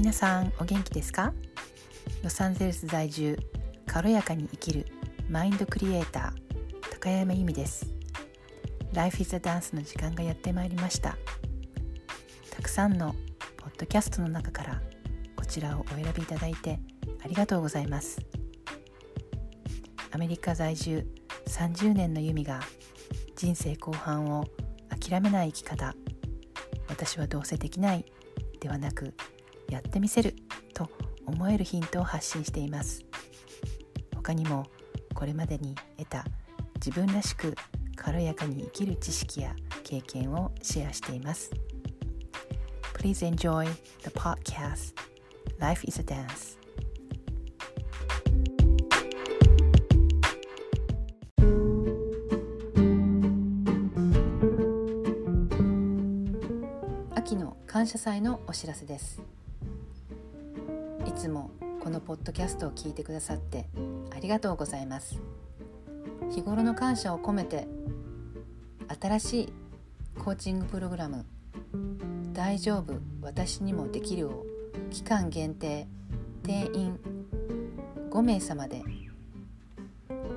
皆さんお元気ですか？ロサンゼルス在住軽やかに生きるマインドクリエイター高山由美です。Life is a Dance の時間がやってまいりました。たくさんのポッドキャストの中からこちらをお選びいただいてありがとうございます。アメリカ在住30年の由美が人生後半を諦めない生き方。私はどうせできないではなくやってみせると思えるヒントを発信しています。他にもこれまでに得た自分らしく軽やかに生きる知識や経験をシェアしています。Please enjoy the podcast. Life is a Dance. 秋の感謝祭のお知らせです。つもこのポッドキャストを聞いてくださってありがとうございます。日頃の感謝を込めて新しいコーチングプログラム「大丈夫私にもできる」を期間限定定員5名様で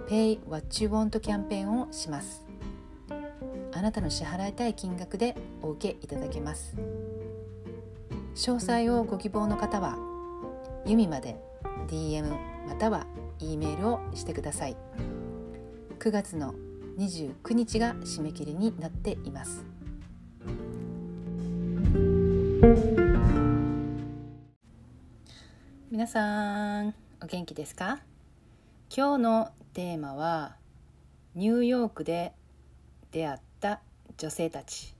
Pay What You Want キャンペーンをします。あなたの支払いたい金額でお受けいただけます。詳細をご希望の方はユミまで DM または E メールをしてください。9月の29日が締め切りになっています。皆さんお元気ですか？今日のテーマはニューヨークで出会った女性たち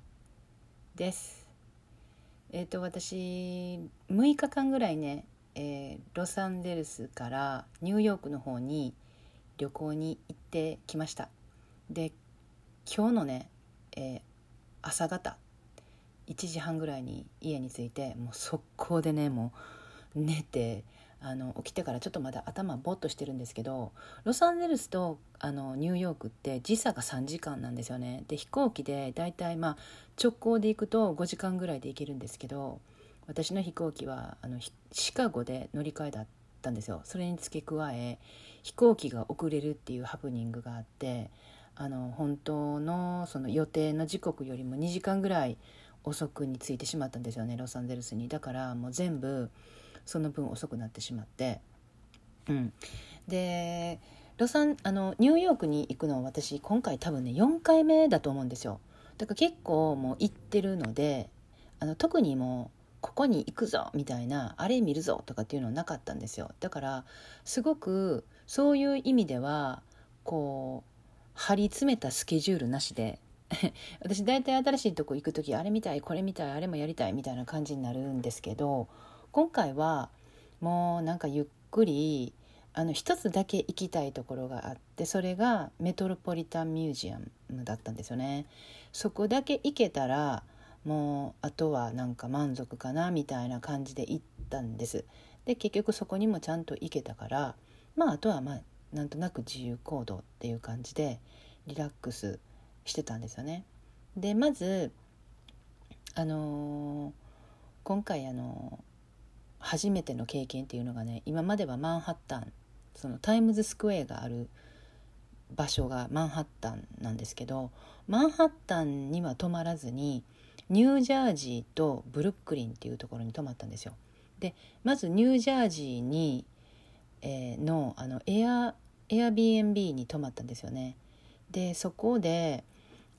です。えっ、ー、と私6日間ぐらいね、えー、ロサンゼルスからニューヨークの方に旅行に行ってきました。で今日のね、えー、朝方1時半ぐらいに家に着いてもう速攻でねもう寝てあの起きてからちょっとまだ頭ボッとしてるんですけどロサンゼルスとあのニューヨークって時差が3時間なんですよね。で飛行機でだいたいまあ直行で行くと5時間ぐらいで行けるんですけど私の飛行機はあのシカゴで乗り換えだったんですよ。それに付け加え飛行機が遅れるっていうハプニングがあってあの本当のその予定の時刻よりも2時間ぐらい遅くに着いてしまったんですよねロサンゼルスに。だからもう全部その分遅くなってしまって、うん、でロサンあのニューヨークに行くのは私今回多分ね4回目だと思うんですよ。だから結構もう行ってるのであの特にもうここに行くぞみたいなあれ見るぞとかっていうのはなかったんですよだからすごくそういう意味ではこう張り詰めたスケジュールなしで 私大体新しいとこ行く時あれみたいこれみたいあれもやりたいみたいな感じになるんですけど今回はもうなんかゆっくりあの一つだけ行きたいところがあってそれがメトロポリタンミュージアムだったんですよね。そこだけ行けたらもうあとはなんか満足かなみたいな感じで行ったんです。で結局そこにもちゃんと行けたからまああとはまあなんとなく自由行動っていう感じでリラックスしてたんですよね。でまずあのー、今回あのー初めての経験っていうのがね今まではマンハッタンそのタイムズスクエアがある場所がマンハッタンなんですけどマンハッタンには泊まらずにニュージャージーとブルックリンっていうところに泊まったんですよ。でまずニュージャージーに、えー、のあのエアエア BNB に泊まったんですよね。でそこで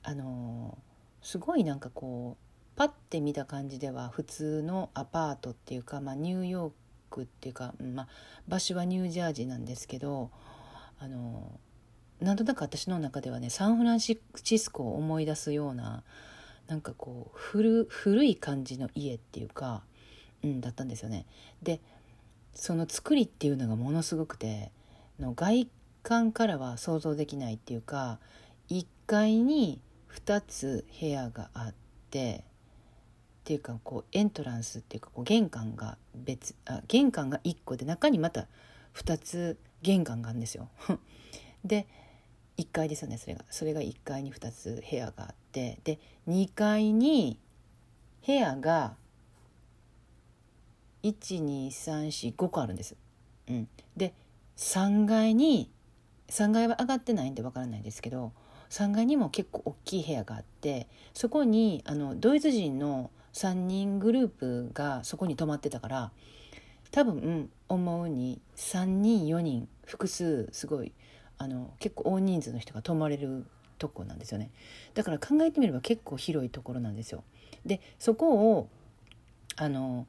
あのすごいなんかこうパッて見た感じでは普通のアパートっていうか、まあ、ニューヨークっていうか、まあ、場所はニュージャージーなんですけどあのなんとなく私の中ではねサンフランシスコを思い出すようななんかこう古古い感じの家っていうか、うん、だったんですよね。でその作りっていうのがものすごくての外観からは想像できないっていうか1階に2つ部屋があってっていうかこうエントランスっていうかこう玄関が別あ玄関が1個で中にまた2つ玄関があるんですよ。で1階ですよねそれが。それが1階に2つ部屋があって。で2階に部屋が12345個あるんです。うん、で3階に3階は上がってないんでわからないですけど3階にも結構大きい部屋があってそこにあのドイツ人の3人グループがそこに泊まってたから多分思うに3人4人複数すごいあの結構大人数の人が泊まれるとこなんですよねだから考えてみれば結構広いところなんですよ。でそこをあの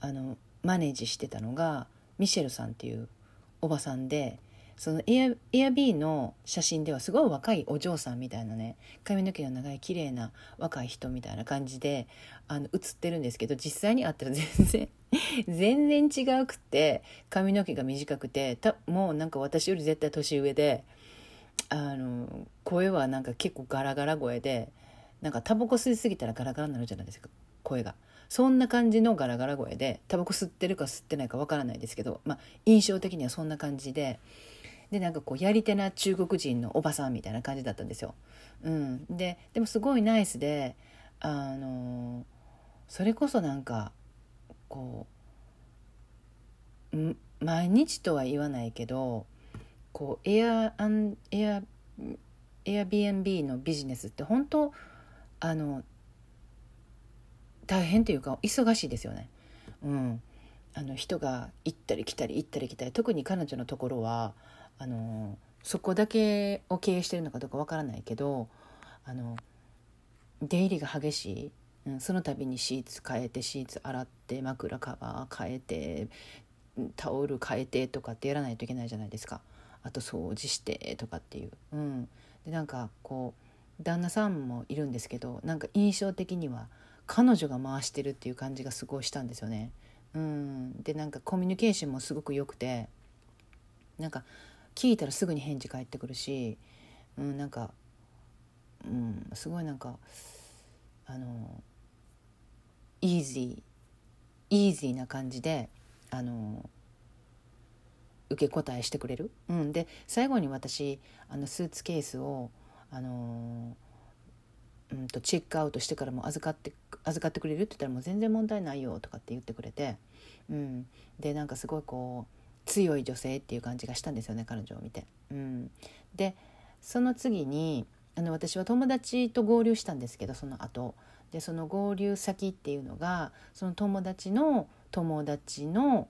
あのマネージしてたのがミシェルさんっていうおばさんでそのエアエアビーの写真ではすごい若いお嬢さんみたいなね髪の毛の長い綺麗な若い人みたいな感じであの写ってるんですけど実際に会ったら全然 全然違うくて髪の毛が短くてたもうなんか私より絶対年上であの声はなんか結構ガラガラ声でなんかタバコ吸いすぎたらガラガラになるじゃないですか声が。そんな感じのガラガラ声でタバコ吸ってるか吸ってないかわからないですけど、まあ、印象的にはそんな感じででなんかこうやり手な中国人のおばさんみたいな感じだったんですよ。うん、ででもすごいナイスであのそれこそなんかこう毎日とは言わないけどこうエアアンエアエア BNB のビジネスって本当あの大変というか忙しいですよね。うん、あの人が行ったり来たり行ったり来たり特に彼女のところはあのそこだけを経営してるのかどうかわからないけどあの出入りが激しい、うん、その度にシーツ変えてシーツ洗って枕カバー変えてタオル変えてとかってやらないといけないじゃないですかあと掃除してとかっていう。うん、でなんかこう旦那さんもいるんですけどなんか印象的には彼女が回してるっていう感じがすごいしたんですよね。うん、でなんかコミュニケーションもすごく良くてなんか聞いたらすぐに返事返ってくるし、うん、なんか、うん、すごいなんかあのイージーイージーな感じであの受け答えしてくれる、うん、で最後に私あのスーツケースをあのうんとチェックアウトしてからも預かって預かってくれるって言ったらもう全然問題ないよとかって言ってくれて、うん、でなんかすごいこう強い女性っていう感じがしたんですよね彼女を見て。うん、でその次にあの私は友達と合流したんですけどその後でその合流先っていうのがその友達の友達の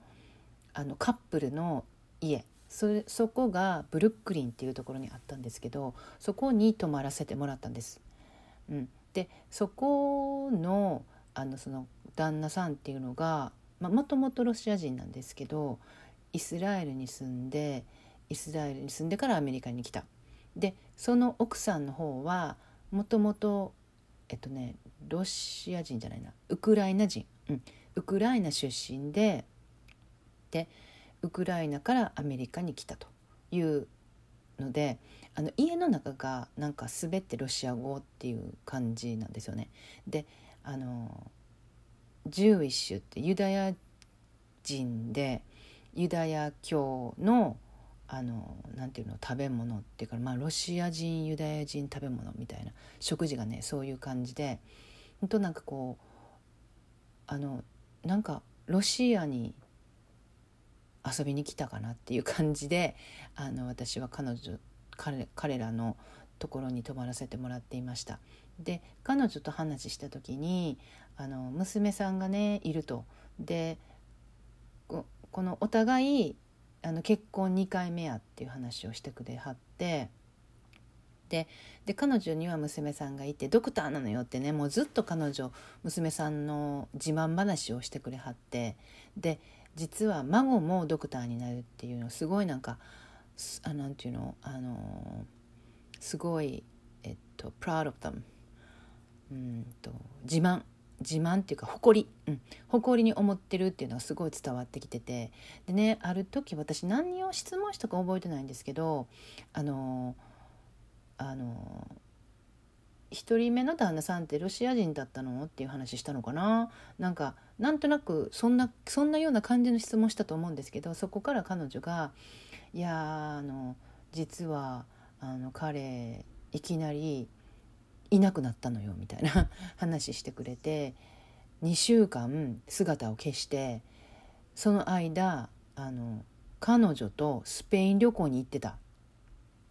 あのカップルの家そそこがブルックリンっていうところにあったんですけどそこに泊まらせてもらったんです。うん、でそこのあのその旦那さんっていうのがもともとロシア人なんですけどイスラエルに住んでイスラエルに住んでからアメリカに来た。でその奥さんの方はもともとえっとねロシア人じゃないなウクライナ人、うん、ウクライナ出身ででウクライナからアメリカに来たというのであの家の中がなんか全てロシア語っていう感じなんですよね。であのジューイッシュってユダヤ人でユダヤ教のあのなんていうの食べ物っていうか、まあ、ロシア人ユダヤ人食べ物みたいな食事がねそういう感じで本当なんかこうあのなんかロシアに遊びに来たかなっていう感じであの私は彼女彼彼らのところに泊まらせてもらっていました。で彼女と話した時にあの娘さんがねいると。でこのお互いあの結婚2回目やっていう話をしてくれはってで彼女には娘さんがいてドクターなのよってねもうずっと彼女娘さんの自慢話をしてくれはってで実は孫もドクターになるっていうのすごいなんかあなんていうのあのすごいえっと proud of them うんと自慢。自慢っていうか誇り、うん、誇りに思ってるっていうのがすごい伝わってきてて。でねある時私何を質問したか覚えてないんですけどあのあの1人目の旦那さんってロシア人だったのっていう話したのかな。なんかなんとなくそんなそんなような感じの質問したと思うんですけどそこから彼女が「いやあの実はあの彼いきなりいなくなったのよ」みたいな。話してくれて。2週間姿を消して。その間あの彼女とスペイン旅行に行ってた。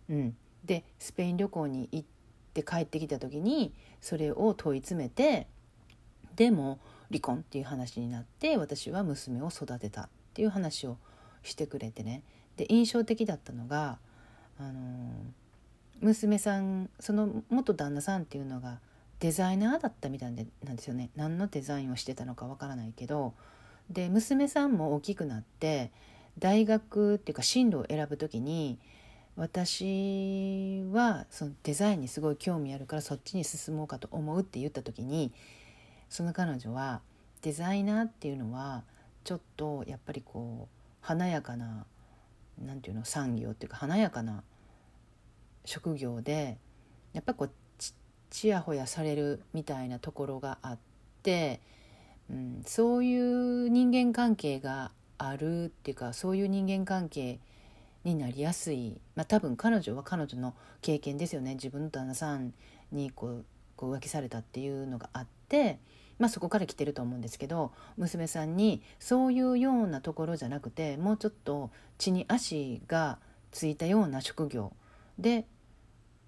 うん、でスペイン旅行に行って帰ってきた時にそれを問い詰めてでも離婚っていう話になって私は娘を育てた。っていう話をしてくれてね。で印象的だったのが、あの娘さんその元旦那さんっていうのがデザイナーだったみたいでなんですよね。何のデザインをしてたのかわからないけど。で娘さんも大きくなって大学っていうか進路を選ぶ時に私はそのデザインにすごい興味あるからそっちに進もうかと思うって言った時にその彼女はデザイナーっていうのはちょっとやっぱりこう華やかな何て言うの産業っていうか華やかな職業でやっぱこうちやほやされるみたいなところがあって、うん、そういう人間関係があるっていうかそういう人間関係になりやすい、まあ、多分彼女は彼女の経験ですよね。自分の旦那さんにこうこう浮気されたっていうのがあって、まあ、そこから来てると思うんですけど娘さんにそういうようなところじゃなくてもうちょっと地に足がついたような職業で、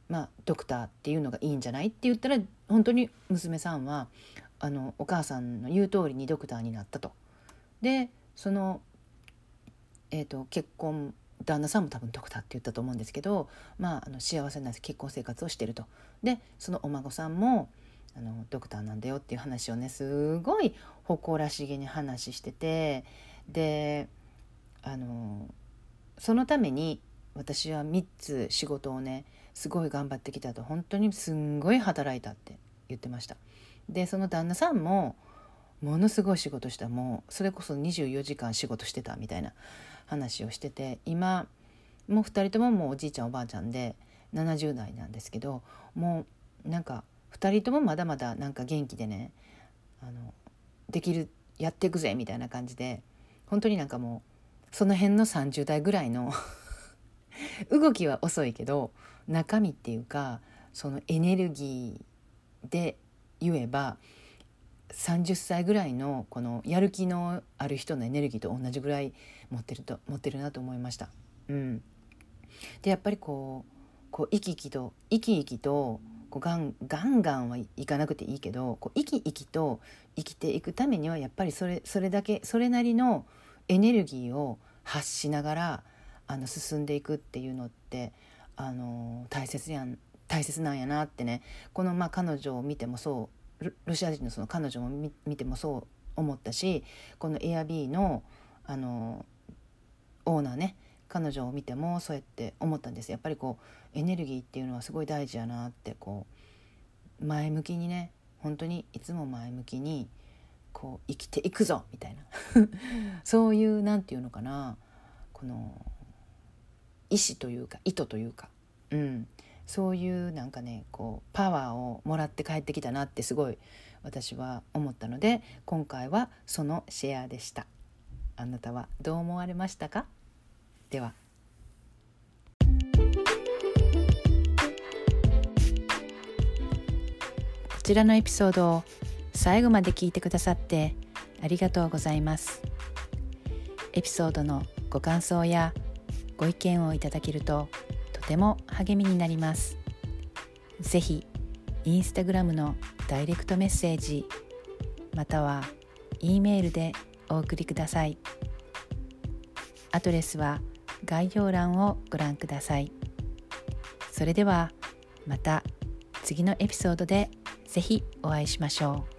まあ、ドクターっていうのがいいんじゃないって言ったら本当に娘さんはあのお母さんの言う通りにドクターになったと。でその、えーと、結婚旦那さんも多分ドクターって言ったと思うんですけど、まあ、あの幸せな結婚生活をしてると。でそのお孫さんもあのドクターなんだよっていう話をねすごい誇らしげに話しててであのそのために私は3つ仕事をねすごい頑張ってきたと本当にすんごい働いたって言ってました。でその旦那さんもものすごい仕事したもうそれこそ24時間仕事してたみたいな話をしてて今もう2人とももうおじいちゃんおばあちゃんで70代なんですけどもうなんか2人ともまだまだなんか元気でねあのできるやっていくぜみたいな感じで本当になんかもうその辺の30代ぐらいの 動きは遅いけど中身っていうかそのエネルギーで言えば30歳ぐらいのこのやる気のある人のエネルギーと同じぐらい持ってると持ってるなと思いました。うん、でやっぱりこうこう生き生きと生き生きとこうガンガンガンはいかなくていいけどこう生き生きと生きていくためにはやっぱりそれそれだけそれなりのエネルギーを発しながらあの進んでいくっていうのってあの大切やん大切なんやなってね。このまあ彼女を見てもそうロシア人のその彼女も見てもそう思ったしこの Airb のあのオーナーね彼女を見てもそうやって思ったんです。やっぱりこうエネルギーっていうのはすごい大事やなってこう前向きにね本当にいつも前向きにこう生きていくぞみたいな。そういう何て言うのかなこの意志というか意図というか、うん、そういうなんかねこうパワーをもらって帰ってきたなってすごい私は思ったので今回はそのシェアでした。あなたはどう思われましたか？では。こちらのエピソードを最後まで聞いてくださってありがとうございます。エピソードのご感想やご意見をいただけるととても励みになります。ぜひインスタグラムのダイレクトメッセージまたは E メールでお送りください。アドレスは「概要欄をご覧ください。それではまた次のエピソードでぜひお会いしましょう。